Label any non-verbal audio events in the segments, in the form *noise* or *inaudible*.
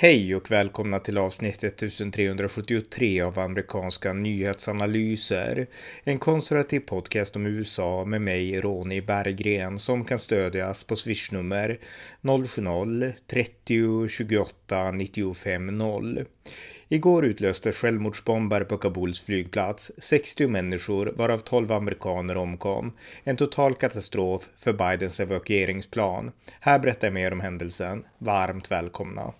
Hej och välkomna till avsnitt 1373 av amerikanska nyhetsanalyser. En konservativ podcast om USA med mig, Ronny Berggren, som kan stödjas på swishnummer 070-30 28 95 0. Igår utlöstes självmordsbombare på Kabuls flygplats. 60 människor, varav 12 amerikaner, omkom. En total katastrof för Bidens evakueringsplan. Här berättar jag mer om händelsen. Varmt välkomna!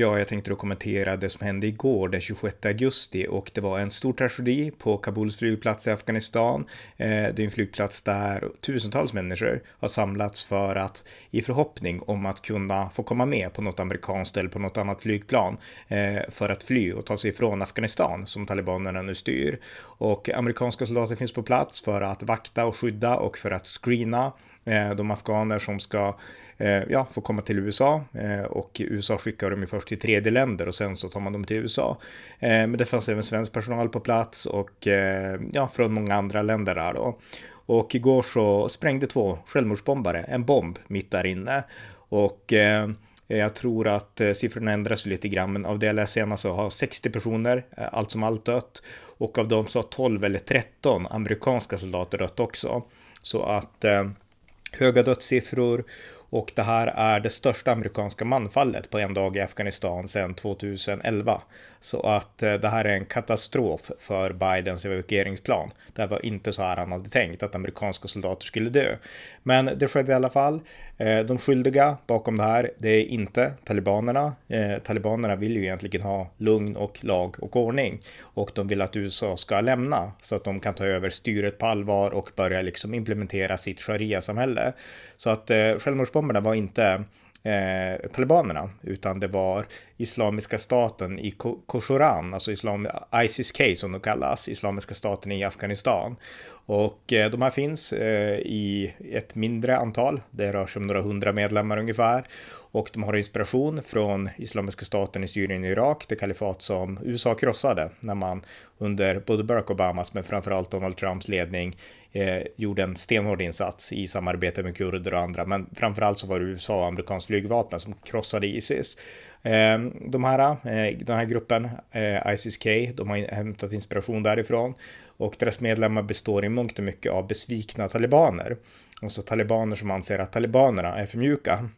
Ja, jag tänkte då kommentera det som hände igår den 26 augusti och det var en stor tragedi på Kabuls flygplats i Afghanistan. Eh, det är en flygplats där tusentals människor har samlats för att i förhoppning om att kunna få komma med på något amerikanskt eller på något annat flygplan eh, för att fly och ta sig ifrån Afghanistan som talibanerna nu styr. Och amerikanska soldater finns på plats för att vakta och skydda och för att screena Eh, de afghaner som ska eh, ja, få komma till USA eh, och USA skickar dem ju först till tredje länder och sen så tar man dem till USA. Men det fanns även svensk personal på plats och ja, från många andra länder där då. Och igår så sprängde två självmordsbombare en bomb mitt där inne och jag tror att siffrorna ändras lite grann, men av det jag läst senast så har 60 personer allt som allt dött och av dem så har 12 eller 13 amerikanska soldater dött också. Så att höga dödssiffror och det här är det största amerikanska manfallet på en dag i Afghanistan sedan 2011. Så att eh, det här är en katastrof för Bidens evakueringsplan. Det var inte så här han hade tänkt att amerikanska soldater skulle dö. Men det skedde i alla fall. Eh, de skyldiga bakom det här, det är inte talibanerna. Eh, talibanerna vill ju egentligen ha lugn och lag och ordning och de vill att USA ska lämna så att de kan ta över styret på allvar och börja liksom implementera sitt sharia-samhälle. Så att självmordsbomberna var inte eh, talibanerna, utan det var Islamiska staten i Koshoran, alltså Islam, ISIS-K som de kallas, Islamiska staten i Afghanistan. Och eh, de här finns eh, i ett mindre antal, det rör sig om några hundra medlemmar ungefär. Och de har inspiration från Islamiska staten i Syrien och Irak, det kalifat som USA krossade när man under både Barack Obamas men framförallt Donald Trumps ledning eh, gjorde en stenhård insats i samarbete med kurder och andra. Men framförallt så var det USA och amerikanskt flygvapen som krossade Isis. Eh, de här, eh, den här gruppen, eh, ISIS-K, de har hämtat inspiration därifrån och deras medlemmar består i mångt och mycket av besvikna talibaner. Alltså talibaner som anser att talibanerna är för mjuka.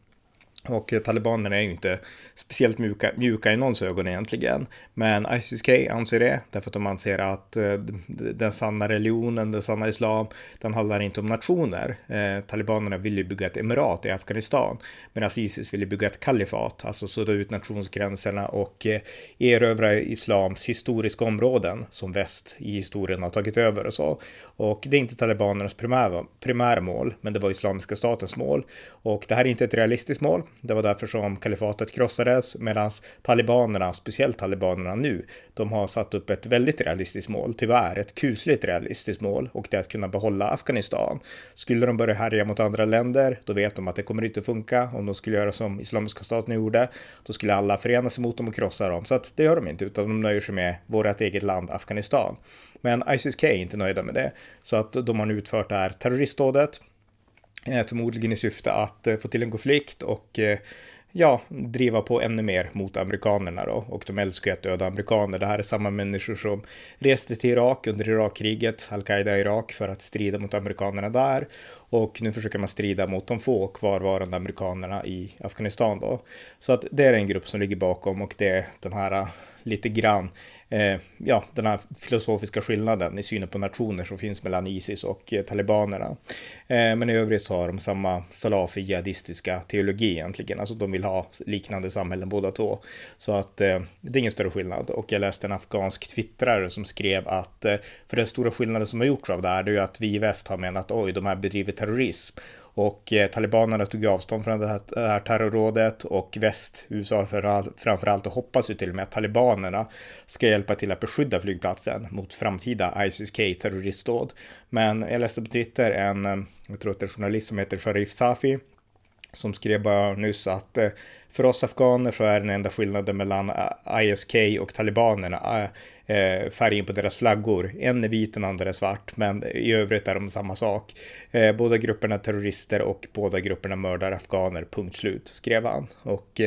Och eh, talibanerna är ju inte speciellt mjuka, mjuka i någons ögon egentligen. Men ISIS-K anser det, därför att de anser att eh, den sanna religionen, den sanna islam, den handlar inte om nationer. Eh, talibanerna vill ju bygga ett emirat i Afghanistan, medan Isis vill ju bygga ett kalifat, alltså sudda ut nationsgränserna och eh, erövra islams historiska områden som väst i historien har tagit över och så. Och det är inte talibanernas primärmål, primära men det var islamiska statens mål. Och det här är inte ett realistiskt mål. Det var därför som kalifatet krossades medan talibanerna, speciellt talibanerna nu, de har satt upp ett väldigt realistiskt mål, tyvärr ett kusligt realistiskt mål och det är att kunna behålla Afghanistan. Skulle de börja härja mot andra länder, då vet de att det kommer inte funka. Om de skulle göra som Islamiska staten gjorde, då skulle alla förena sig mot dem och krossa dem. Så att det gör de inte, utan de nöjer sig med vårt eget land Afghanistan. Men ISIS-K är inte nöjda med det, så att de har nu utfört det här terroristdådet Eh, förmodligen i syfte att eh, få till en konflikt och eh, ja, driva på ännu mer mot amerikanerna då. Och de älskar ju att döda amerikaner. Det här är samma människor som reste till Irak under Irakkriget, al-Qaida i Irak, för att strida mot amerikanerna där. Och nu försöker man strida mot de få kvarvarande amerikanerna i Afghanistan då. Så att det är en grupp som ligger bakom och det är den här lite grann eh, ja, den här filosofiska skillnaden i synen på nationer som finns mellan Isis och eh, talibanerna. Eh, men i övrigt så har de samma salafi-jihadistiska teologi egentligen, alltså de vill ha liknande samhällen båda två. Så att eh, det är ingen större skillnad. Och jag läste en afghansk twittrare som skrev att eh, för den stora skillnaden som har gjorts av det här, det är ju att vi i väst har menat oj, de här bedriver terrorism. Och eh, talibanerna tog avstånd från det här, det här terrorrådet och väst, USA framförallt, och hoppas ju till och med att talibanerna ska hjälpa till att beskydda flygplatsen mot framtida ISIS-K terroristdåd. Men jag läste på Twitter en, eh, jag tror att det är en journalist som heter Sharif Safi, som skrev bara nyss att eh, för oss afghaner så är den enda skillnaden mellan eh, ISK och talibanerna eh, eh, färgen på deras flaggor. En är vit, den andra är svart, men i övrigt är de samma sak. Båda grupperna är terrorister och båda grupperna mördar afghaner, punkt slut, skrev han. Och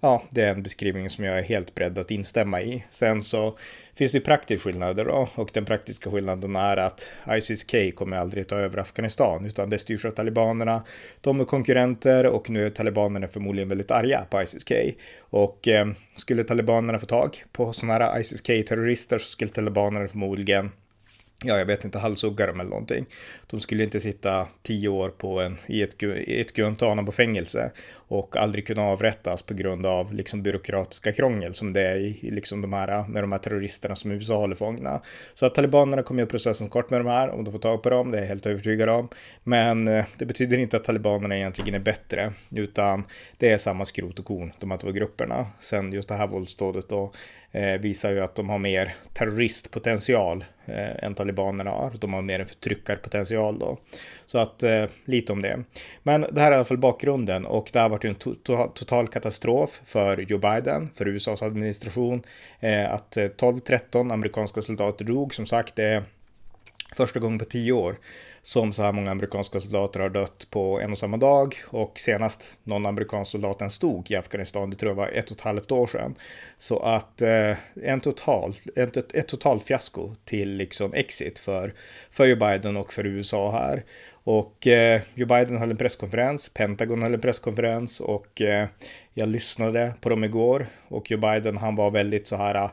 ja, det är en beskrivning som jag är helt beredd att instämma i. Sen så finns det praktiska skillnader då och den praktiska skillnaden är att ISIS-K kommer aldrig ta över Afghanistan utan det styrs av talibanerna. De är konkurrenter och nu är talibanerna förmodligen väldigt arga på ISIS-K och eh, skulle talibanerna få tag på sådana här ISIS-K-terrorister så skulle talibanerna förmodligen ja, jag vet inte, halshugga dem eller någonting. De skulle inte sitta tio år på en, i ett, ett Guantanamo-fängelse och aldrig kunna avrättas på grund av liksom byråkratiska krångel som det är i, i liksom de här, med de här terroristerna som USA håller fångna. Så att talibanerna kommer göra processen kort med de här om de får tag på dem, det är jag helt övertygad om. Men eh, det betyder inte att talibanerna egentligen är bättre, utan det är samma skrot och korn, de här två grupperna. Sen just det här våldsdådet då Eh, visar ju att de har mer terroristpotential eh, än talibanerna har. De har mer en förtryckarpotential då. Så att eh, lite om det. Men det här är i alla fall bakgrunden och det har varit en to to total katastrof för Joe Biden, för USAs administration. Eh, att eh, 12-13 amerikanska soldater dog, som sagt, det första gången på tio år som så här många amerikanska soldater har dött på en och samma dag och senast någon amerikansk soldat ens stod i Afghanistan, det tror jag var ett och ett halvt år sedan. Så att eh, en total, ett, ett, ett totalt fiasko till liksom exit för, för Joe Biden och för USA här. Och eh, Joe Biden höll en presskonferens, Pentagon höll en presskonferens och eh, jag lyssnade på dem igår och Joe Biden han var väldigt så här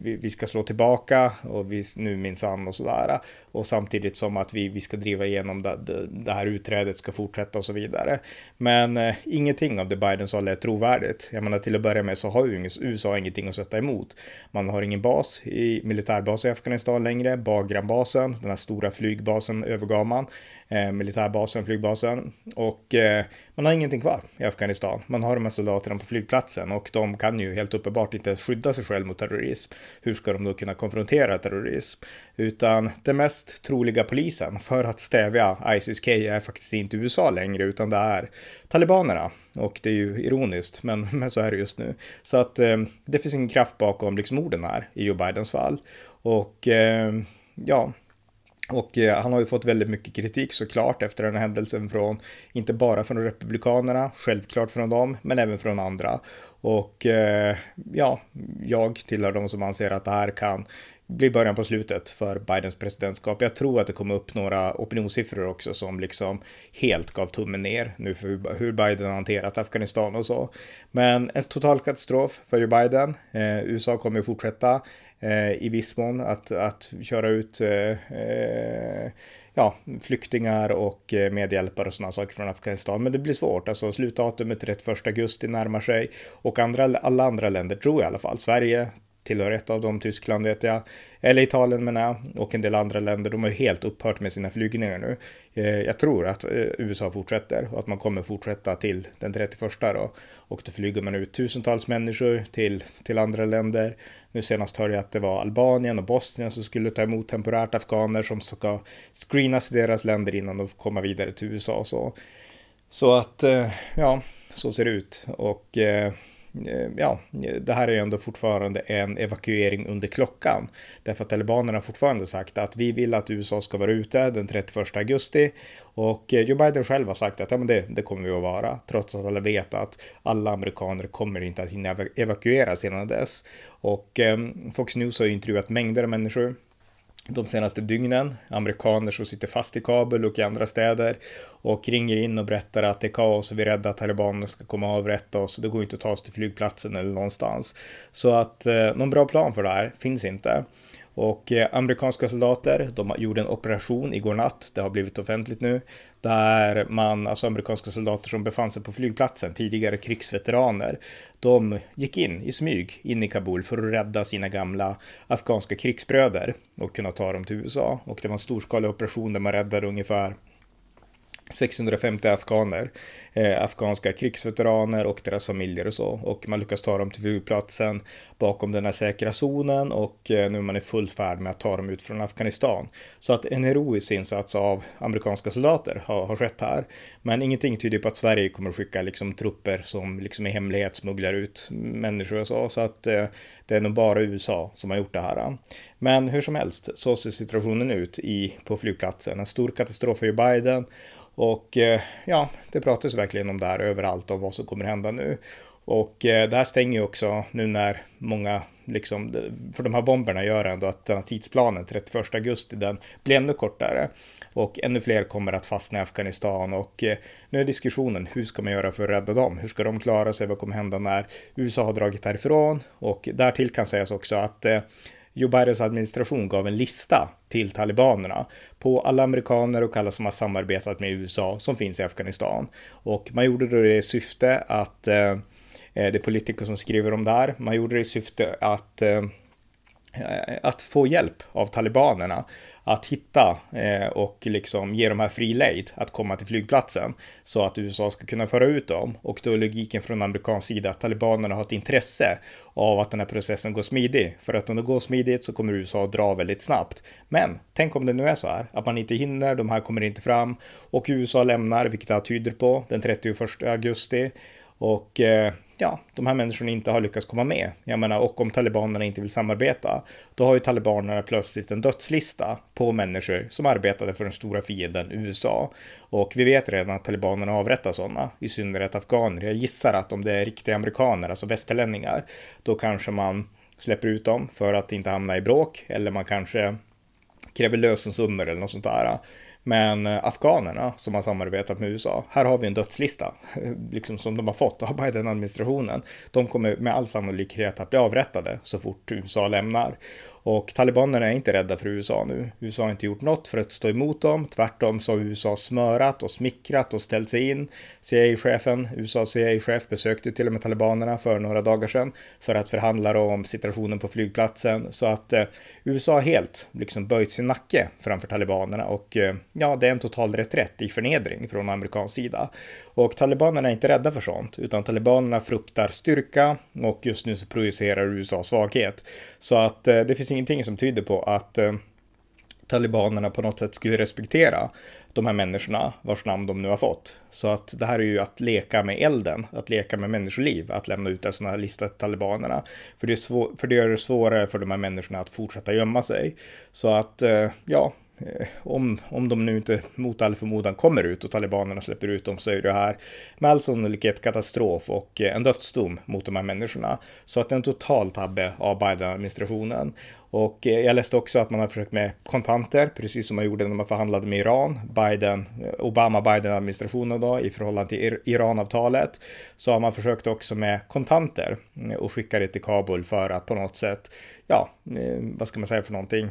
vi, vi ska slå tillbaka och vi, nu minsann och sådär. Och samtidigt som att vi, vi ska driva igenom det, det, det här utträdet ska fortsätta och så vidare. Men eh, ingenting av det Biden sa lät trovärdigt. Jag menar till att börja med så har ju USA ingenting att sätta emot. Man har ingen bas i militärbas i Afghanistan längre. Bagranbasen, den här stora flygbasen övergav man. Eh, militärbasen, flygbasen. Och eh, man har ingenting kvar i Afghanistan. Man har de här soldaterna på flygplatsen och de kan ju helt uppenbart inte skydda sig själv mot terrorism. Hur ska de då kunna konfrontera terrorism? Utan det mest troliga polisen för att stävja ISIS-K är faktiskt inte USA längre utan det är talibanerna. Och det är ju ironiskt, men, *laughs* men så är det just nu. Så att eh, det finns ingen kraft bakom liksom orden här i Joe Bidens fall. Och eh, ja, och eh, han har ju fått väldigt mycket kritik såklart efter den här händelsen från, inte bara från republikanerna, självklart från dem, men även från andra. Och eh, ja, jag tillhör de som anser att det här kan bli början på slutet för Bidens presidentskap. Jag tror att det kommer upp några opinionssiffror också som liksom helt gav tummen ner nu för hur Biden hanterat Afghanistan och så. Men en total katastrof för Joe Biden. Eh, USA kommer ju fortsätta Eh, i viss mån att, att köra ut eh, eh ja, flyktingar och eh, medhjälpare och sådana saker från Afghanistan. Men det blir svårt, alltså slutdatumet 31 augusti närmar sig och andra, alla andra länder tror jag i alla fall, Sverige, tillhör ett av dem, Tyskland vet jag, eller Italien menar jag, och en del andra länder, de har ju helt upphört med sina flygningar nu. Eh, jag tror att eh, USA fortsätter och att man kommer fortsätta till den 31 då. Och då flyger man ut tusentals människor till, till andra länder. Nu senast hörde jag att det var Albanien och Bosnien som skulle ta emot temporärt afghaner som ska screenas i deras länder innan de kommer vidare till USA och så. Så att, eh, ja, så ser det ut. Och Eh, ja, det här är ju ändå fortfarande en evakuering under klockan. Därför att talibanerna har fortfarande sagt att vi vill att USA ska vara ute den 31 augusti. Och eh, Joe Biden själv har sagt att ja, men det, det kommer vi att vara. Trots att alla vet att alla amerikaner kommer inte att hinna evakueras innan dess. Och eh, Fox News har ju intervjuat mängder av människor de senaste dygnen. Amerikaner som sitter fast i Kabul och i andra städer och ringer in och berättar att det är kaos och vi är rädda att talibanerna ska komma och avrätta oss och det går inte att ta oss till flygplatsen eller någonstans. Så att eh, någon bra plan för det här finns inte. Och eh, amerikanska soldater, de gjorde en operation igår natt, det har blivit offentligt nu, där man, alltså amerikanska soldater som befann sig på flygplatsen, tidigare krigsveteraner, de gick in i smyg in i Kabul för att rädda sina gamla afghanska krigsbröder och kunna ta dem till USA. Och det var en storskalig operation där man räddade ungefär 650 afghaner, eh, afghanska krigsveteraner och deras familjer och så. Och man lyckas ta dem till flygplatsen bakom den här säkra zonen och eh, nu är man i full färd med att ta dem ut från Afghanistan. Så att en heroisk insats av amerikanska soldater har, har skett här. Men ingenting tyder på att Sverige kommer att skicka liksom trupper som liksom i hemlighet smugglar ut människor och så. Så att eh, det är nog bara USA som har gjort det här. Men hur som helst så ser situationen ut i, på flygplatsen. En stor katastrof för Biden och eh, ja, det pratas verkligen om det här överallt om vad som kommer hända nu. Och eh, det här stänger ju också nu när många, liksom, för de här bomberna gör ändå att den här tidsplanen, 31 augusti, den blir ännu kortare. Och ännu fler kommer att fastna i Afghanistan och eh, nu är diskussionen, hur ska man göra för att rädda dem? Hur ska de klara sig? Vad kommer hända när USA har dragit härifrån? Och därtill kan sägas också att Joe Bidens administration gav en lista till talibanerna på alla amerikaner och alla som har samarbetat med USA som finns i Afghanistan. Och man gjorde det i syfte att, eh, eh det är politiker som skriver om det här, man gjorde det i syfte att eh, Eh, att få hjälp av talibanerna att hitta eh, och liksom ge de här fri lejd att komma till flygplatsen så att USA ska kunna föra ut dem. Och då är logiken från amerikansk sida att talibanerna har ett intresse av att den här processen går smidig. För att om det går smidigt så kommer USA att dra väldigt snabbt. Men tänk om det nu är så här att man inte hinner, de här kommer inte fram och USA lämnar, vilket det här tyder på, den 31 augusti. Och eh, ja, de här människorna inte har lyckats komma med. Jag menar, och om talibanerna inte vill samarbeta, då har ju talibanerna plötsligt en dödslista på människor som arbetade för den stora fienden USA. Och vi vet redan att talibanerna avrättar sådana, i synnerhet afghaner. Jag gissar att om det är riktiga amerikaner, alltså västerlänningar, då kanske man släpper ut dem för att inte hamna i bråk, eller man kanske kräver lösensummor eller något sånt där. Men eh, afghanerna som har samarbetat med USA, här har vi en dödslista, *laughs* liksom som de har fått av *laughs* Biden-administrationen. De kommer med all sannolikhet att bli avrättade så fort USA lämnar. Och talibanerna är inte rädda för USA nu. USA har inte gjort något för att stå emot dem. Tvärtom så har USA smörat och smickrat och ställt sig in. CIA-chefen, USAs CIA-chef besökte till och med talibanerna för några dagar sedan för att förhandla om situationen på flygplatsen. Så att eh, USA har helt liksom böjt sin nacke framför talibanerna och eh, ja, det är en total reträtt i förnedring från amerikansk sida. Och talibanerna är inte rädda för sånt, utan talibanerna fruktar styrka och just nu så projicerar USA svaghet. Så att eh, det finns ingenting som tyder på att eh, talibanerna på något sätt skulle respektera de här människorna vars namn de nu har fått. Så att det här är ju att leka med elden, att leka med människoliv, att lämna ut en sån här lista till talibanerna. För det, är svår, för det gör det svårare för de här människorna att fortsätta gömma sig. Så att, eh, ja, eh, om, om de nu inte mot all förmodan kommer ut och talibanerna släpper ut dem så är det här med all sannolikhet katastrof och eh, en dödsdom mot de här människorna. Så att det är en total tabbe av Biden-administrationen. Och eh, jag läste också att man har försökt med kontanter, precis som man gjorde när man förhandlade med Iran, Biden, eh, Obama-Biden-administrationen då, i förhållande till Iran-avtalet. Så har man försökt också med kontanter eh, och skicka det till Kabul för att på något sätt, ja, vad ska man säga för någonting,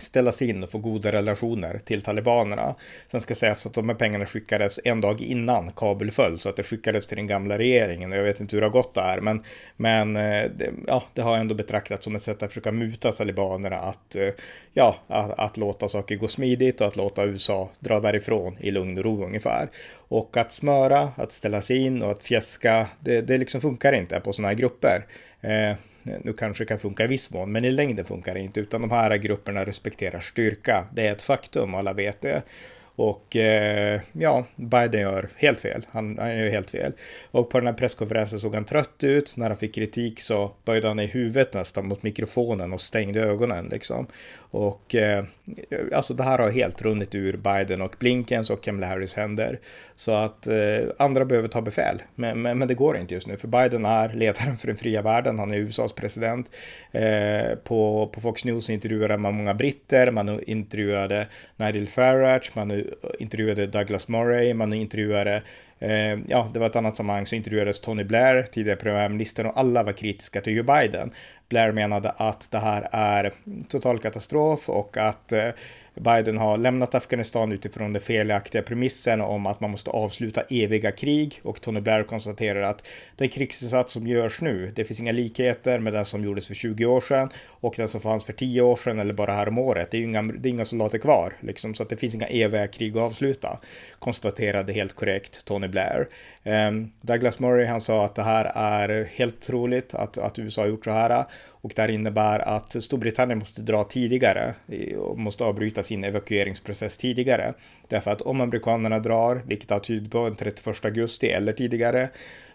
ställas in och få goda relationer till talibanerna. Sen ska sägas att de här pengarna skickades en dag innan Kabul föll, så att det skickades till den gamla regeringen. Jag vet inte hur det har gått där, men, men eh, det, ja, det har ändå betraktats som ett sätt att försöka muta talibanerna att, eh, ja, att, att låta saker gå smidigt och att låta USA dra därifrån i lugn och ro ungefär. Och att smöra, att ställa sig in och att fjäska, det, det liksom funkar inte på sådana här grupper. Eh, Eh, nu kanske det kan funka i viss mån, men i längden funkar det inte, utan de här grupperna respekterar styrka. Det är ett faktum, alla vet det. Och eh, ja, Biden gör helt fel. Han, han gör helt fel. Och på den här presskonferensen såg han trött ut. När han fick kritik så böjde han i huvudet nästan mot mikrofonen och stängde ögonen liksom. Och eh, alltså det här har helt runnit ur Biden och Blinkens och Kamala Harris händer. Så att eh, andra behöver ta befäl. Men, men, men, det går inte just nu, för Biden är ledaren för den fria världen. Han är USAs president. Eh, på, på Fox News intervjuade man många britter, man intervjuade Nigel Farage, man intervjuade Douglas Murray, man intervjuade Eh, ja, det var ett annat sammanhang så intervjuades Tony Blair, tidigare premiärministern, och alla var kritiska till Joe Biden. Blair menade att det här är total katastrof och att eh, Biden har lämnat Afghanistan utifrån den felaktiga premissen om att man måste avsluta eviga krig och Tony Blair konstaterar att den krigsinsats som görs nu, det finns inga likheter med den som gjordes för 20 år sedan och den som fanns för 10 år sedan eller bara här om året. Det är, inga, det är inga soldater kvar, liksom, så att det finns inga eviga krig att avsluta, konstaterade helt korrekt Tony Blair. Ehm, Douglas Murray, han sa att det här är helt troligt att, att USA har gjort så här och det här innebär att Storbritannien måste dra tidigare och måste avbryta sin evakueringsprocess tidigare. Därför att om amerikanerna drar, vilket har tydligt på den 31 augusti eller tidigare,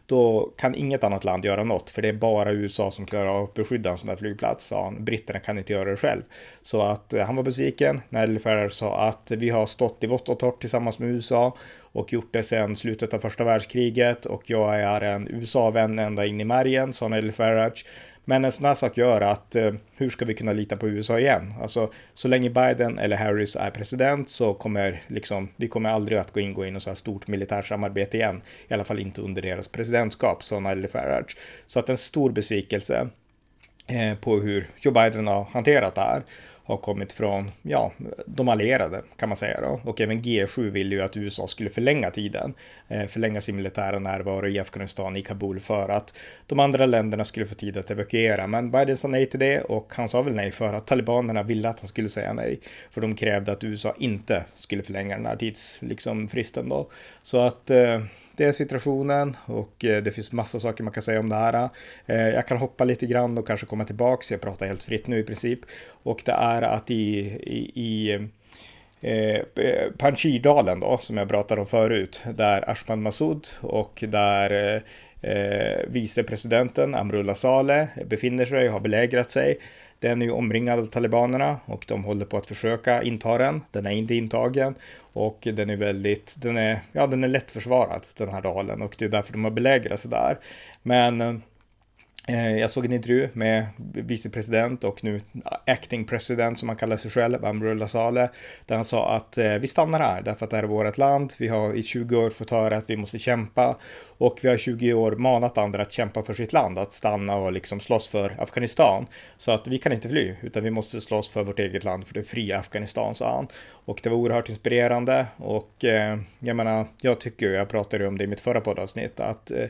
då kan inget annat land göra något, för det är bara USA som klarar av att beskydda en sån här flygplats, sa han. Britterna kan inte göra det själv. Så att eh, han var besviken när Farage sa att vi har stått i vått och torrt tillsammans med USA och gjort det sedan slutet av första världskriget och jag är en USA-vän ända in i märgen, sa Nelly Farage. Men en sån här sak gör att eh, hur ska vi kunna lita på USA igen? Alltså så länge Biden eller Harris är president så kommer liksom vi kommer aldrig att gå in, gå in så här stort militärt samarbete igen. I alla fall inte under deras presidentskap, sa Nelly Farage. Så att en stor besvikelse eh, på hur Joe Biden har hanterat det här har kommit från, ja, de allierade kan man säga då. Och även G7 ville ju att USA skulle förlänga tiden, eh, förlänga sin militära närvaro i Afghanistan, i Kabul, för att de andra länderna skulle få tid att evakuera. Men Biden sa nej till det och han sa väl nej för att talibanerna ville att han skulle säga nej. För de krävde att USA inte skulle förlänga den här tidsfristen liksom, då. Så att eh, det är situationen och eh, det finns massa saker man kan säga om det här. Eh, jag kan hoppa lite grann och kanske komma tillbaks. Jag pratar helt fritt nu i princip. Och det är att i, i, i eh, eh Panjshirdalen då, som jag pratade om förut, där Ashman Massoud och där eh, vicepresidenten Amrullah Saleh befinner sig och har belägrat sig. Den är ju omringad av talibanerna och de håller på att försöka inta den. Den är inte intagen och den är väldigt, den är, ja den är lättförsvarad den här dalen och det är därför de har belägrat sig där. Men eh, Eh, jag såg en intervju med vicepresident och nu acting president som han kallar sig själv, Amrullah Saleh, där han sa att eh, vi stannar här därför att det här är vårt land. Vi har i 20 år fått höra att vi måste kämpa och vi har i 20 år manat andra att kämpa för sitt land, att stanna och liksom slåss för Afghanistan. Så att vi kan inte fly, utan vi måste slåss för vårt eget land, för det fria Afghanistan, sa han. Och det var oerhört inspirerande och eh, jag menar, jag tycker, jag pratade om det i mitt förra poddavsnitt, att eh,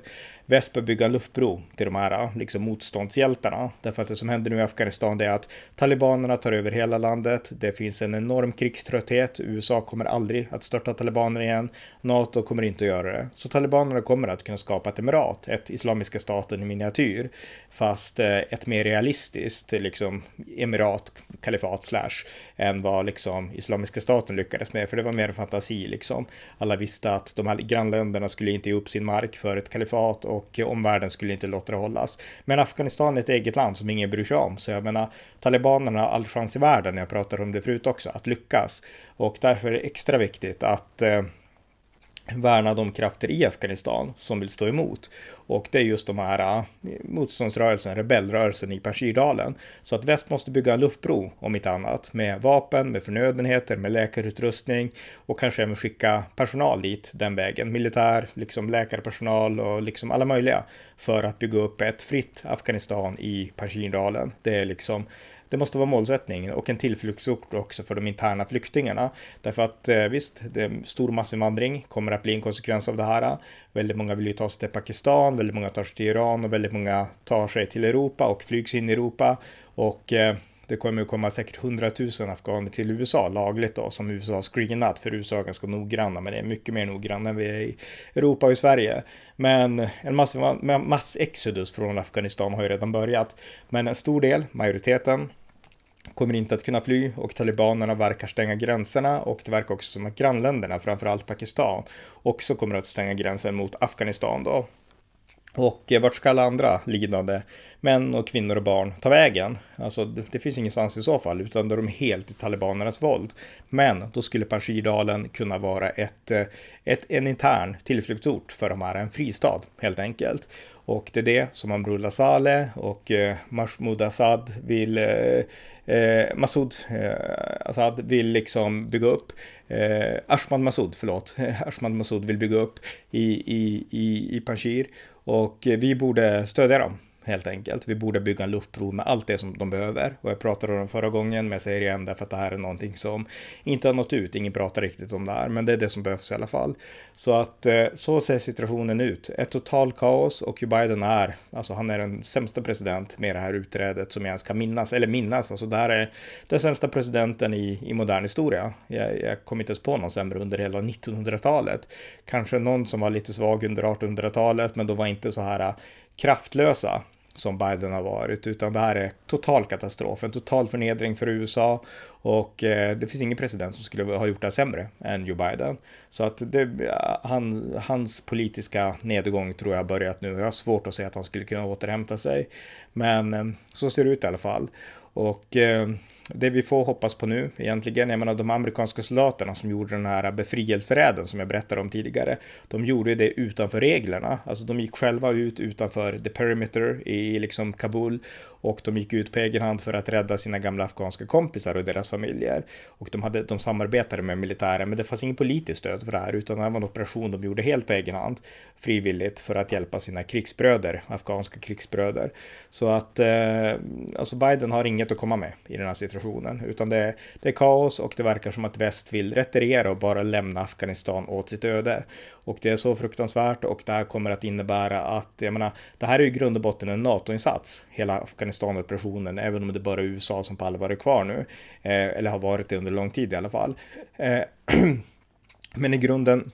väst bör bygga en luftbro till de här liksom, motståndshjältarna. Därför att det som händer nu i Afghanistan är att talibanerna tar över hela landet. Det finns en enorm krigströtthet. USA kommer aldrig att störta talibaner igen. NATO kommer inte att göra det. Så talibanerna kommer att kunna skapa ett emirat, ett islamiska staten i miniatyr. Fast eh, ett mer realistiskt liksom emirat, kalifat slash, än vad liksom islamiska staten lyckades med. För det var mer en fantasi liksom. Alla visste att de här grannländerna skulle inte ge upp sin mark för ett kalifat och eh, omvärlden skulle inte låta det hållas. Men Afghanistan är ett eget land som ingen bryr sig om, så jag menar talibanerna har all chans i världen, jag pratade om det förut också, att lyckas. Och därför är det extra viktigt att eh, värna de krafter i Afghanistan som vill stå emot. Och det är just de här äh, motståndsrörelsen, rebellrörelsen i Panjshirdalen. Så att väst måste bygga en luftbro, om inte annat, med vapen, med förnödenheter, med läkarutrustning och kanske även skicka personal dit den vägen. Militär, liksom läkarpersonal och liksom alla möjliga för att bygga upp ett fritt Afghanistan i Panjshirdalen. Det är liksom det måste vara målsättningen och en tillflyktsort också för de interna flyktingarna. Därför att eh, visst, det är stor massinvandring kommer att bli en konsekvens av det här. Väldigt många vill ju ta sig till Pakistan, väldigt många tar sig till Iran och väldigt många tar sig till Europa och flygs in i Europa. Och eh, det kommer ju komma säkert 100 000 afghaner till USA lagligt då som USA har screenat för USA är ganska noggranna men det är mycket mer noggranna än vi är i Europa och i Sverige. Men en mass, exodus från Afghanistan har ju redan börjat. Men en stor del, majoriteten, kommer inte att kunna fly och talibanerna verkar stänga gränserna och det verkar också som att grannländerna, framförallt Pakistan, också kommer att stänga gränsen mot Afghanistan då. Och eh, vart ska alla andra lidande män och kvinnor och barn ta vägen? Alltså det, det finns ingenstans i så fall, utan då är de helt i talibanernas våld. Men då skulle Panjshirdalen kunna vara ett, eh, ett, en intern tillflyktsort för de här, en fristad helt enkelt. Och det är det som Amrullah Saleh och eh, Mahmoud Assad vill eh, Massoud eh, Assad eh, vill liksom bygga upp. Eh, Ashman Massoud, förlåt. *laughs* Ashman Massoud vill bygga upp i, i, i, i Panjshir. Och eh, vi borde stödja dem helt enkelt. Vi borde bygga en luftbro med allt det som de behöver. Och jag pratade om det förra gången, men jag säger det igen därför att det här är någonting som inte har nått ut. Ingen pratar riktigt om det här, men det är det som behövs i alla fall. Så att eh, så ser situationen ut. Ett totalt kaos och Joe Biden är, alltså han är den sämsta president med det här utträdet som jag ens kan minnas, eller minnas. Alltså det här är den sämsta presidenten i, i modern historia. Jag, jag kommer inte ens på någon sämre under hela 1900-talet. Kanske någon som var lite svag under 1800-talet, men då var inte så här eh, kraftlösa som Biden har varit, utan det här är total katastrof, en total förnedring för USA och eh, det finns ingen president som skulle ha gjort det sämre än Joe Biden. Så att det, eh, han, hans politiska nedgång tror jag har börjat nu. Jag har svårt att se att han skulle kunna återhämta sig, men eh, så ser det ut i alla fall. Och eh, det vi får hoppas på nu egentligen, jag menar de amerikanska soldaterna som gjorde den här befrielseräden som jag berättade om tidigare, de gjorde det utanför reglerna. Alltså de gick själva ut utanför the perimeter i liksom Kabul och de gick ut på egen hand för att rädda sina gamla afghanska kompisar och deras familjer. Och de, hade, de samarbetade med militären, men det fanns ingen politiskt stöd för det här, utan det var en operation de gjorde helt på egen hand, frivilligt, för att hjälpa sina krigsbröder, afghanska krigsbröder. Så att eh, alltså Biden har inget att komma med i den här situationen, utan det, det är kaos och det verkar som att väst vill retirera och bara lämna Afghanistan åt sitt öde. Och det är så fruktansvärt och det här kommer att innebära att, jag menar, det här är ju i grund och botten en NATO-insats, hela Afghanistan-operationen, även om det bara är USA som på allvar är kvar nu, eh, eller har varit det under lång tid i alla fall. Eh, *clears throat* men i grunden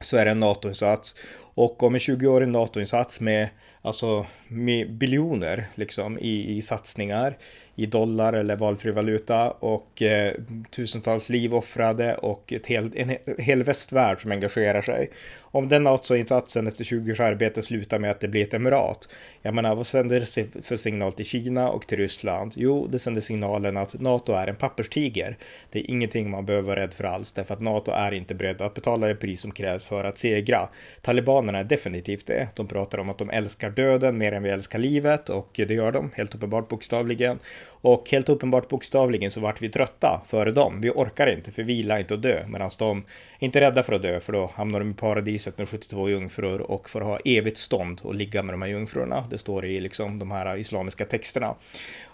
så är det en NATO-insats och om en 20-årig NATO-insats med alltså med biljoner liksom i, i satsningar i dollar eller valfri valuta och eh, tusentals liv offrade och ett hel, en hel västvärld som engagerar sig. Om den NATO-insatsen efter 20 års arbete slutar med att det blir ett emirat, jag menar vad sänder det för signal till Kina och till Ryssland? Jo, det sänder signalen att NATO är en papperstiger. Det är ingenting man behöver vara rädd för alls, därför att NATO är inte beredd att betala det pris som krävs för att segra. Talibanerna är definitivt det. De pratar om att de älskar döden mer än vi älskar livet och det gör de helt uppenbart bokstavligen. Och helt uppenbart bokstavligen så vart vi trötta före dem. Vi orkar inte, för vi gillar inte att dö, medan de är inte rädda för att dö, för då hamnar de i paradiset med 72 jungfrur och får ha evigt stånd och ligga med de här jungfrurna. Det står i liksom de här islamiska texterna.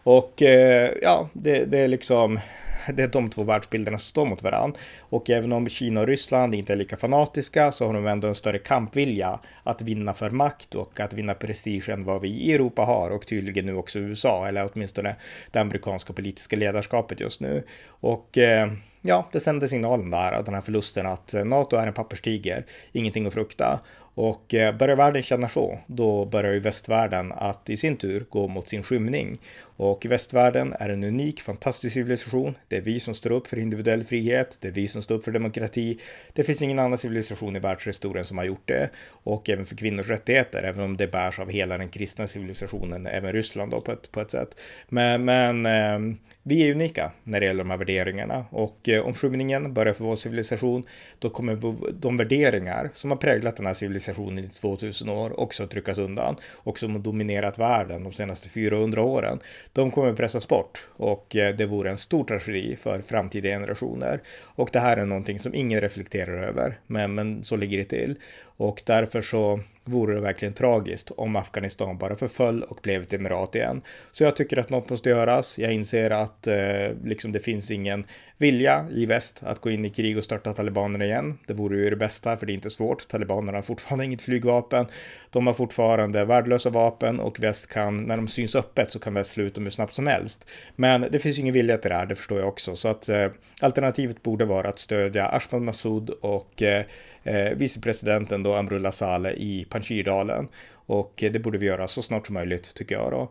Och eh, ja, det, det är liksom det är de två världsbilderna som står mot varandra. Och även om Kina och Ryssland inte är lika fanatiska så har de ändå en större kampvilja att vinna för makt och att vinna prestige än vad vi i Europa har och tydligen nu också USA, eller åtminstone det amerikanska politiska ledarskapet just nu. Och eh, ja, det sänder signalen där, den här förlusten att eh, NATO är en papperstiger, ingenting att frukta. Och eh, börjar världen känna så, då börjar ju västvärlden att i sin tur gå mot sin skymning. Och västvärlden är en unik, fantastisk civilisation. Det är vi som står upp för individuell frihet. Det är vi som står upp för demokrati. Det finns ingen annan civilisation i världshistorien som har gjort det. Och även för kvinnors rättigheter, även om det bärs av hela den kristna civilisationen, även Ryssland då på ett, på ett sätt. Men, men eh, vi är unika när det gäller de här värderingarna. Och eh, om skymningen börjar för vår civilisation, då kommer de värderingar som har präglat den här civilisationen i 2000 år också tryckas undan. Och som har dominerat världen de senaste 400 åren de kommer pressas bort och eh, det vore en stor tragedi för framtida generationer. Och det här är någonting som ingen reflekterar över, men, men så ligger det till. Och därför så vore det verkligen tragiskt om Afghanistan bara förföll och blev ett emirat igen. Så jag tycker att något måste göras. Jag inser att eh, liksom det finns ingen vilja i väst att gå in i krig och störta talibanerna igen. Det vore ju det bästa, för det är inte svårt. Talibanerna har fortfarande inget flygvapen. De har fortfarande värdelösa vapen och väst kan, när de syns öppet så kan väst slå ut dem hur snabbt som helst. Men det finns ju ingen vilja till det här, det förstår jag också. Så att eh, alternativet borde vara att stödja Ashman Massoud och eh, eh, vicepresidenten då Amrullah Saleh i Panjshirdalen. Och eh, det borde vi göra så snart som möjligt tycker jag då.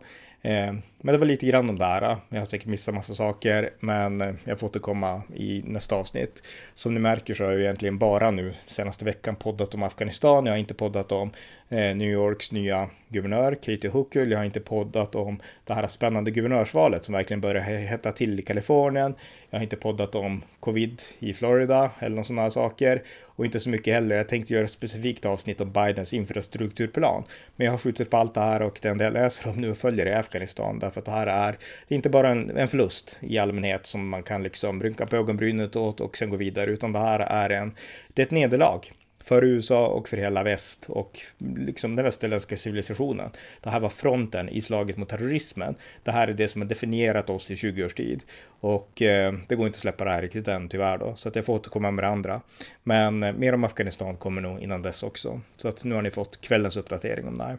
Eh, men det var lite grann om det här. Jag har säkert missat massa saker, men jag får återkomma i nästa avsnitt. Som ni märker så har jag egentligen bara nu senaste veckan poddat om Afghanistan. Jag har inte poddat om eh, New Yorks nya guvernör Katie Hochul. Jag har inte poddat om det här spännande guvernörsvalet som verkligen börjar hetta till i Kalifornien. Jag har inte poddat om covid i Florida eller någon sådana här saker och inte så mycket heller. Jag tänkte göra ett specifikt avsnitt om Bidens infrastrukturplan, men jag har skjutit på allt det här och den del jag läser om nu följer i Afghanistan för att det här är, det är inte bara en, en förlust i allmänhet som man kan liksom rynka på ögonbrynet åt och sen gå vidare, utan det här är en, det är ett nederlag för USA och för hela väst och liksom den västerländska civilisationen. Det här var fronten i slaget mot terrorismen. Det här är det som har definierat oss i 20 års tid och eh, det går inte att släppa det här riktigt än tyvärr då, så att jag får återkomma med det andra. Men eh, mer om Afghanistan kommer nog innan dess också, så att nu har ni fått kvällens uppdatering om det här.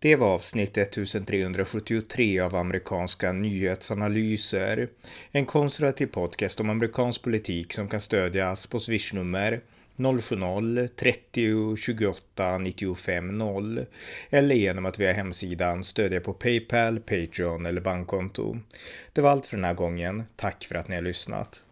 Det var avsnitt 1373 av amerikanska nyhetsanalyser. En konservativ podcast om amerikansk politik som kan stödjas på swishnummer 070-30 28 95 0 eller genom att via hemsidan stödja på Paypal, Patreon eller bankkonto. Det var allt för den här gången. Tack för att ni har lyssnat.